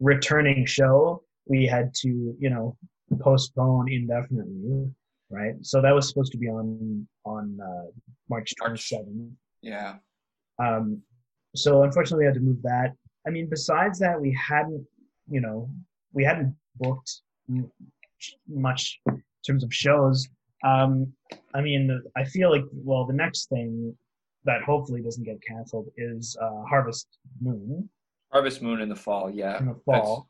Speaker 3: returning show. We had to, you know, postpone indefinitely, right? So that was supposed to be on on uh, March twenty
Speaker 2: March.
Speaker 3: seventh.
Speaker 2: Yeah.
Speaker 3: Um, so unfortunately, we had to move that. I mean, besides that, we hadn't, you know, we hadn't booked much in terms of shows. Um, I mean, I feel like well, the next thing that hopefully doesn't get canceled is uh, Harvest Moon
Speaker 2: Harvest Moon in the fall. Yeah.
Speaker 3: in the
Speaker 2: That's-
Speaker 3: fall.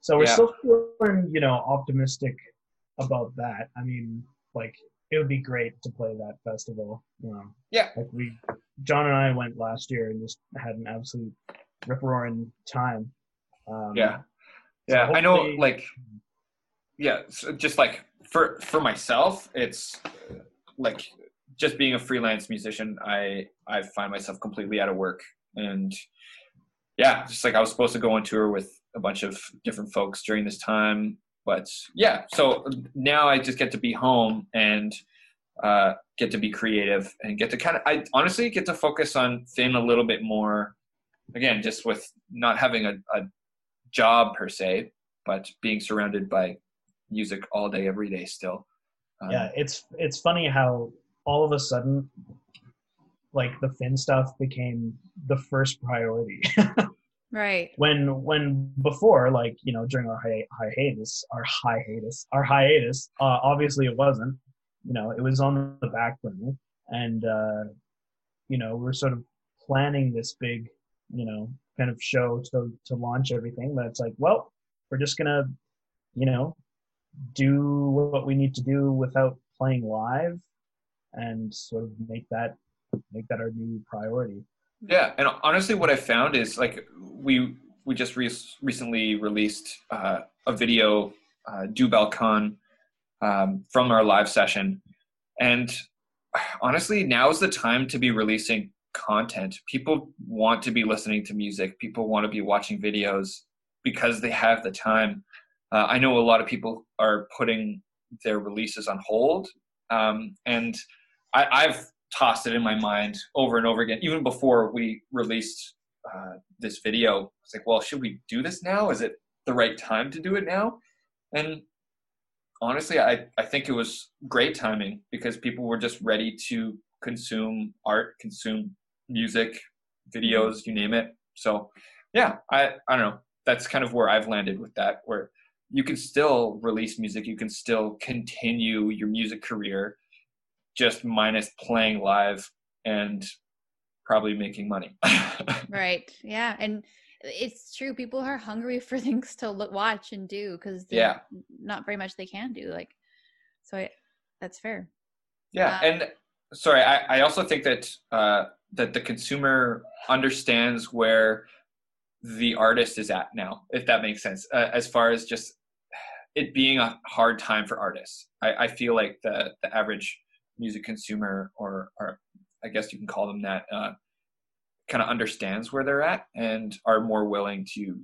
Speaker 3: So we're
Speaker 2: yeah.
Speaker 3: still feeling, you know, optimistic about that. I mean, like it would be great to play that festival. You know,
Speaker 2: Yeah.
Speaker 3: like we, John and I went last year and just had an absolute rip roaring time. Um,
Speaker 2: Yeah.
Speaker 3: so
Speaker 2: Yeah. I know. Like. Yeah. So just like for for myself, it's like just being a freelance musician. I I find myself completely out of work and yeah, just like I was supposed to go on tour with a bunch of different folks during this time. But yeah, so now I just get to be home and uh, get to be creative and get to kind of, I honestly get to focus on Finn a little bit more. Again, just with not having a, a job per se, but being surrounded by music all day, every day still. Um,
Speaker 3: yeah, it's it's funny how all of a sudden, like the Finn stuff became the first priority.
Speaker 1: Right.
Speaker 3: when when before like you know during our hi- hiatus our hiatus our hiatus uh, obviously it wasn't you know it was on the back burner. And uh you know we're sort of planning this big you know kind of show to to launch everything. But it's like well we're just gonna you know do what we need to do without playing live and sort of make that make that our new priority.
Speaker 2: Yeah, and honestly, what I found is like we we just re- recently released uh, a video, uh, Du Balcon, um, from our live session, and honestly, now is the time to be releasing content. People want to be listening to music. People want to be watching videos because they have the time. Uh, I know a lot of people are putting their releases on hold, um, and I, I've tossed it in my mind over and over again. Even before we released uh, this video, it's like, well, should we do this now? Is it the right time to do it now? And honestly, I, I think it was great timing because people were just ready to consume art, consume music, videos, you name it. So, yeah, I, I don't know. That's kind of where I've landed with that, where you can still release music, you can still continue your music career, just minus playing live and probably making money.
Speaker 1: Right. Yeah. And it's true. People are hungry for things to look, watch and do because
Speaker 2: Yeah.
Speaker 1: not very much they can do. Like, so I, that's fair.
Speaker 2: Yeah,
Speaker 1: Uh,
Speaker 2: and sorry, I, I also think that uh, that the consumer understands where the artist is at now, if that makes sense. Uh, as far as just it being a hard time for artists, I, I feel like the the average music consumer, or or I guess you can call them that, uh, kind of understands where they're at and are more willing to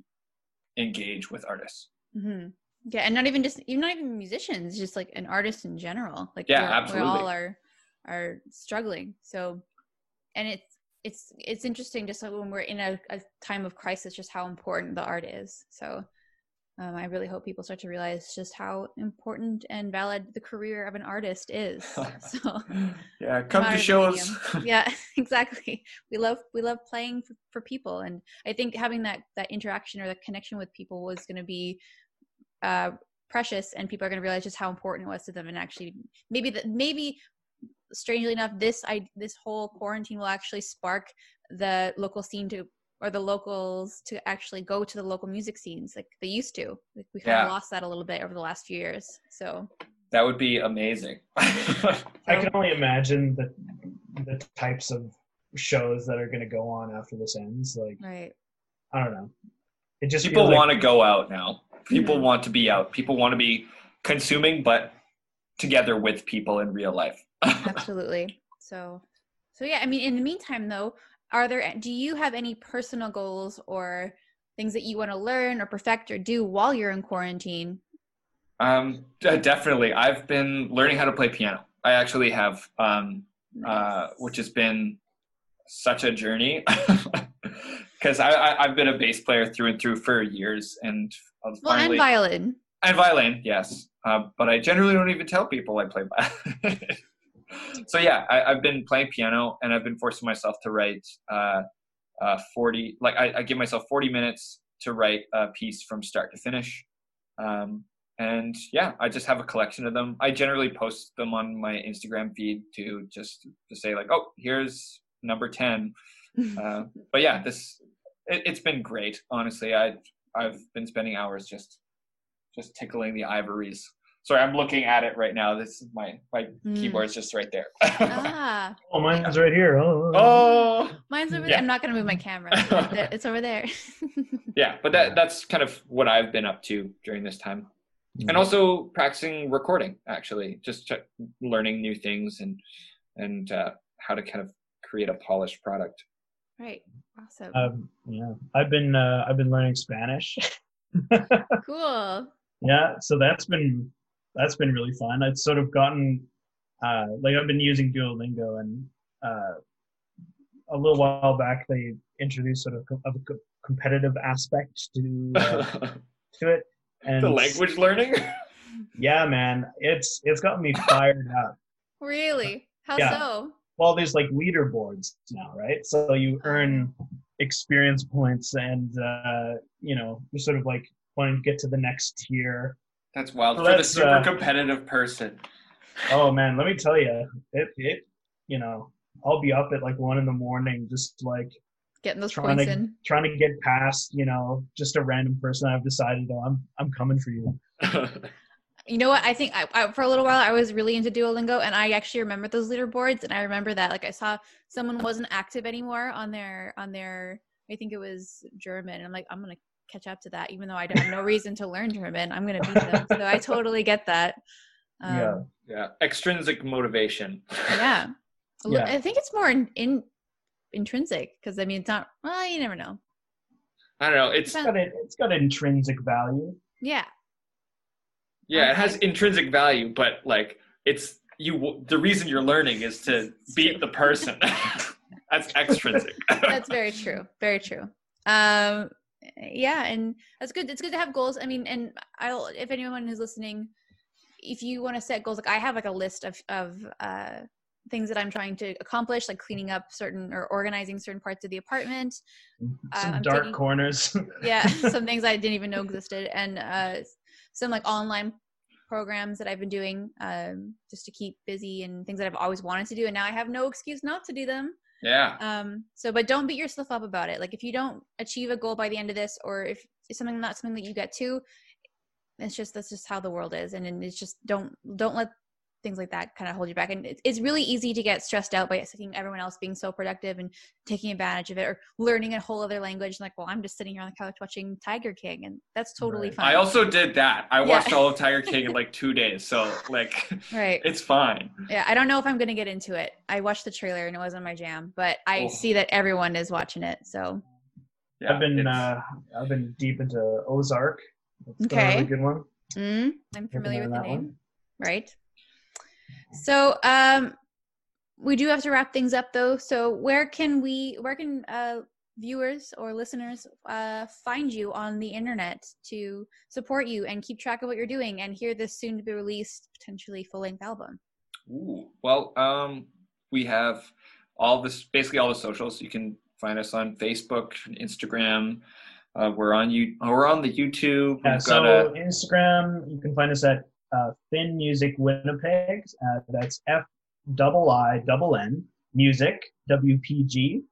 Speaker 2: engage with artists.
Speaker 1: Mm-hmm. Yeah, and not even just even not even musicians, just like an artist in general. Like
Speaker 2: yeah,
Speaker 1: we're,
Speaker 2: absolutely.
Speaker 1: we all are are struggling. So, and it's it's it's interesting just like when we're in a, a time of crisis, just how important the art is. So, um, I really hope people start to realize just how important and valid the career of an artist is. So,
Speaker 2: yeah, come to shows.
Speaker 1: yeah, exactly. We love we love playing for, for people, and I think having that that interaction or that connection with people was going to be uh, precious, and people are going to realize just how important it was to them, and actually maybe that maybe strangely enough, this I this whole quarantine will actually spark the local scene to or the locals to actually go to the local music scenes like they used to. Like we kind
Speaker 2: Yeah.
Speaker 1: of lost that a little bit over the last few years. So
Speaker 2: That would be amazing.
Speaker 3: I can only imagine the the types of shows that are going to go on after this ends. Like
Speaker 1: right.
Speaker 3: I don't know. It just
Speaker 2: People want to go out now. People
Speaker 1: Mhm.
Speaker 2: want to be out. People want to be consuming, but together with people in real life.
Speaker 1: Absolutely. So so yeah, I mean in the meantime though, are there do you have any personal goals or things that you want to learn or perfect or do while you're in quarantine?
Speaker 2: Um, definitely. I've been learning how to play piano. I actually have, um, uh, which has been such a journey because I, I, I've been a bass player through and through for years, and
Speaker 1: well,
Speaker 2: finally
Speaker 1: and violin.
Speaker 2: and violin, yes. Uh, but I generally don't even tell people I play violin. so yeah, I, I've been playing piano, and I've been forcing myself to write uh, uh, forty. Like I, I give myself forty minutes to write a piece from start to finish. Um, and yeah, I just have a collection of them. I generally post them on my Instagram feed to just to say like, oh, here's number ten. Uh, but yeah, this it, it's been great. Honestly, I I've been spending hours just just tickling the ivories. Sorry, I'm looking at it right now. This is my my
Speaker 1: Mm.
Speaker 2: keyboard's just right there.
Speaker 1: ah,
Speaker 3: Oh, mine's right here. Oh,
Speaker 2: oh,
Speaker 1: mine's over
Speaker 2: Yeah.
Speaker 1: there. I'm not going to move my camera. It's over there.
Speaker 2: yeah, but that that's kind of what I've been up to during this time, and also practicing recording. Actually, just ch- learning new things and and uh, how to kind of create a polished product.
Speaker 1: right. Awesome.
Speaker 3: Um, yeah, I've been uh, I've been learning Spanish.
Speaker 1: cool.
Speaker 3: yeah, so that's been that's been really fun. I've sort of gotten uh, like I've been using Duolingo, and uh, a little while back they introduced sort of, co- of a co- competitive aspect to uh, to it. And
Speaker 2: the language learning.
Speaker 3: yeah, man, it's it's gotten me fired up.
Speaker 1: Really? How
Speaker 3: Yeah.
Speaker 1: so?
Speaker 3: well there's like leaderboards now right so you earn experience points and uh you know you're sort of like wanting to get to the next tier
Speaker 2: That's wild
Speaker 3: So
Speaker 2: for the super
Speaker 3: uh,
Speaker 2: competitive person.
Speaker 3: oh man let me tell you it it you know i'll be up at like one in the morning just like
Speaker 1: Getting those
Speaker 3: trying
Speaker 1: points
Speaker 3: to
Speaker 1: in.
Speaker 3: trying to get past you know just a random person i've decided oh i'm i'm coming for you
Speaker 1: You know what? I think I, I, for a little while I was really into Duolingo, and I actually remember those leaderboards, and I remember that like I saw someone wasn't active anymore on their on their. I think it was German. And I'm like, I'm gonna catch up to that, even though I have no reason to learn German. I'm gonna beat them. so I totally get that. Um,
Speaker 3: yeah
Speaker 2: yeah, extrinsic motivation.
Speaker 1: yeah.
Speaker 3: Yeah.
Speaker 1: I think it's more in, in intrinsic because I mean it's not. Well, you never know.
Speaker 2: I don't know. It's
Speaker 3: it's got a, it's got intrinsic value
Speaker 1: Yeah.
Speaker 2: yeah, it has intrinsic value, but like it's you. The reason you're learning is to
Speaker 1: It's
Speaker 2: beat the person. That's extrinsic.
Speaker 1: that's very true very true um yeah and that's good it's good to have goals i mean and i'll if anyone is listening if you want to set goals like i have like a list of of uh things that i'm trying to accomplish like cleaning up certain or organizing certain parts of the apartment.
Speaker 3: Some
Speaker 1: I'm
Speaker 3: dark
Speaker 1: taking-
Speaker 3: corners.
Speaker 1: Yeah some things i didn't even know existed and uh some like online programs that i've been doing um just to keep busy and things that i've always wanted to do and now i have no excuse not to do them
Speaker 2: yeah,
Speaker 1: um so but don't beat yourself up about it. Like if you don't achieve a goal by the end of this or if it's something not something that you get to it's just that's just how the world is. And then it's just don't don't let things like that kind of hold you back. And it's, it's really easy to get stressed out by seeing everyone else being so productive and taking advantage of it or learning a whole other language. Like, well, I'm just sitting here on the couch watching Tiger King, and that's totally
Speaker 3: Right.
Speaker 1: fine.
Speaker 2: I also did that. I
Speaker 1: Yeah.
Speaker 2: watched all of Tiger King in like two days, so like
Speaker 1: right.
Speaker 2: it's fine.
Speaker 1: Yeah, I don't know if I'm gonna get into it. I watched the trailer and it wasn't my jam, but I
Speaker 2: Oh.
Speaker 1: see that everyone is watching it. So
Speaker 2: Yeah,
Speaker 3: I've been uh, I've been deep into Ozark. That's a
Speaker 1: Okay.
Speaker 3: really good one.
Speaker 1: mm, I'm familiar with the
Speaker 3: that
Speaker 1: name.
Speaker 3: one.
Speaker 1: Right. So um we do have to wrap things up though. So where can we where can uh viewers or listeners uh find you on the internet to support you and keep track of what you're doing and hear this soon to be released potentially full length album?
Speaker 2: Ooh. Well, um, we have all this, basically all the socials. You can find us on Facebook, Instagram. Uh, we're on you. We're on the YouTube.
Speaker 3: Yeah, so
Speaker 2: got a
Speaker 3: Instagram, you can find us at uh, Fin Music Winnipeg. Uh, that's F double I double N Music WPG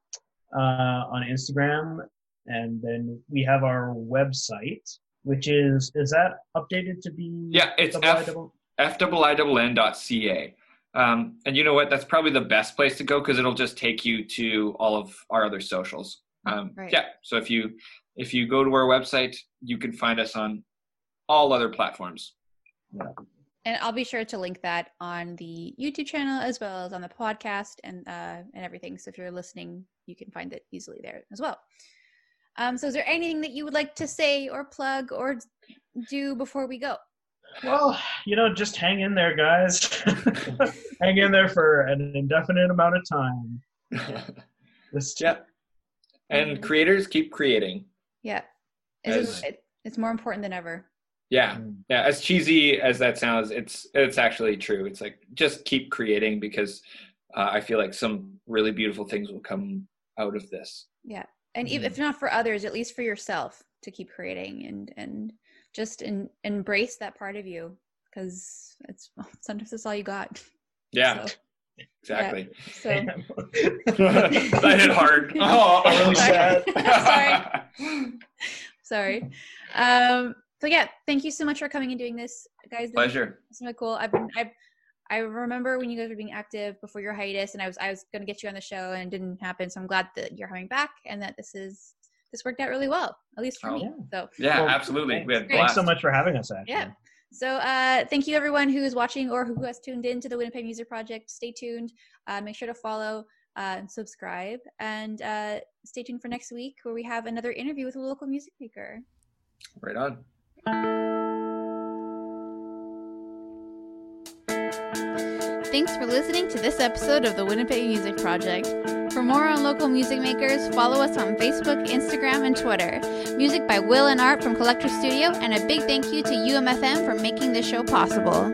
Speaker 3: uh, on Instagram, and then we have our website, which is is that updated to be
Speaker 2: yeah. It's
Speaker 3: double I
Speaker 2: F
Speaker 3: double-
Speaker 2: fIIN.ca. Um, and you know what? That's probably the best place to go because it'll just take you to all of our other socials. Um,
Speaker 1: Right.
Speaker 2: Yeah. So if you if you go to our website, you can find us on all other platforms.
Speaker 1: And I'll be sure to link that on the YouTube channel as well as on the podcast and uh, and everything. So if you're listening, you can find it easily there as well. Um, so is there anything that you would like to say or plug or do before we go?
Speaker 3: Well, you know, just hang in there, guys. hang in there for an indefinite amount of time. This
Speaker 2: yeah. And creators keep creating.
Speaker 1: Yeah, it's,
Speaker 2: As-
Speaker 1: it's more important than ever.
Speaker 2: Yeah.
Speaker 3: Mm.
Speaker 2: Yeah. As cheesy as that sounds, it's it's actually true. It's like just keep creating because uh, I feel like some really beautiful things will come out of this.
Speaker 1: Yeah, and even
Speaker 3: Mhm.
Speaker 1: if not for others, at least for yourself to keep creating and and just in, embrace that part of you because it's sometimes it's all you got.
Speaker 2: Yeah.
Speaker 1: So,
Speaker 2: Exactly.
Speaker 1: so
Speaker 2: that hit hard. Oh,
Speaker 3: I'm really sad.
Speaker 1: Sorry. sorry. Um, so yeah, thank you so much for coming and doing this, guys.
Speaker 2: Pleasure.
Speaker 1: It's really cool. I've been I've I remember when you guys were being active before your hiatus, and I was I was going to get you on the show, and it didn't happen. So I'm glad that you're coming back, and that this is this worked out really well, at least for
Speaker 2: Oh,
Speaker 1: me.
Speaker 3: yeah.
Speaker 1: So
Speaker 2: Yeah,
Speaker 3: Well,
Speaker 2: absolutely.
Speaker 3: thanks.
Speaker 2: We had
Speaker 3: Thanks so much for having us, actually.
Speaker 1: Yeah. So uh, thank you everyone who is watching or who has tuned in to the Winnipeg Music Project. Stay tuned. Uh, make sure to follow uh, and subscribe, and uh, stay tuned for next week where we have another interview with a local music maker.
Speaker 2: Right on.
Speaker 1: Thanks for listening to this episode of the Winnipeg Music Project. For more on local music makers, follow us on Facebook, Instagram, and Twitter. Music by Will and Art from Collector Studio, and a big thank you to UMFM for making this show possible.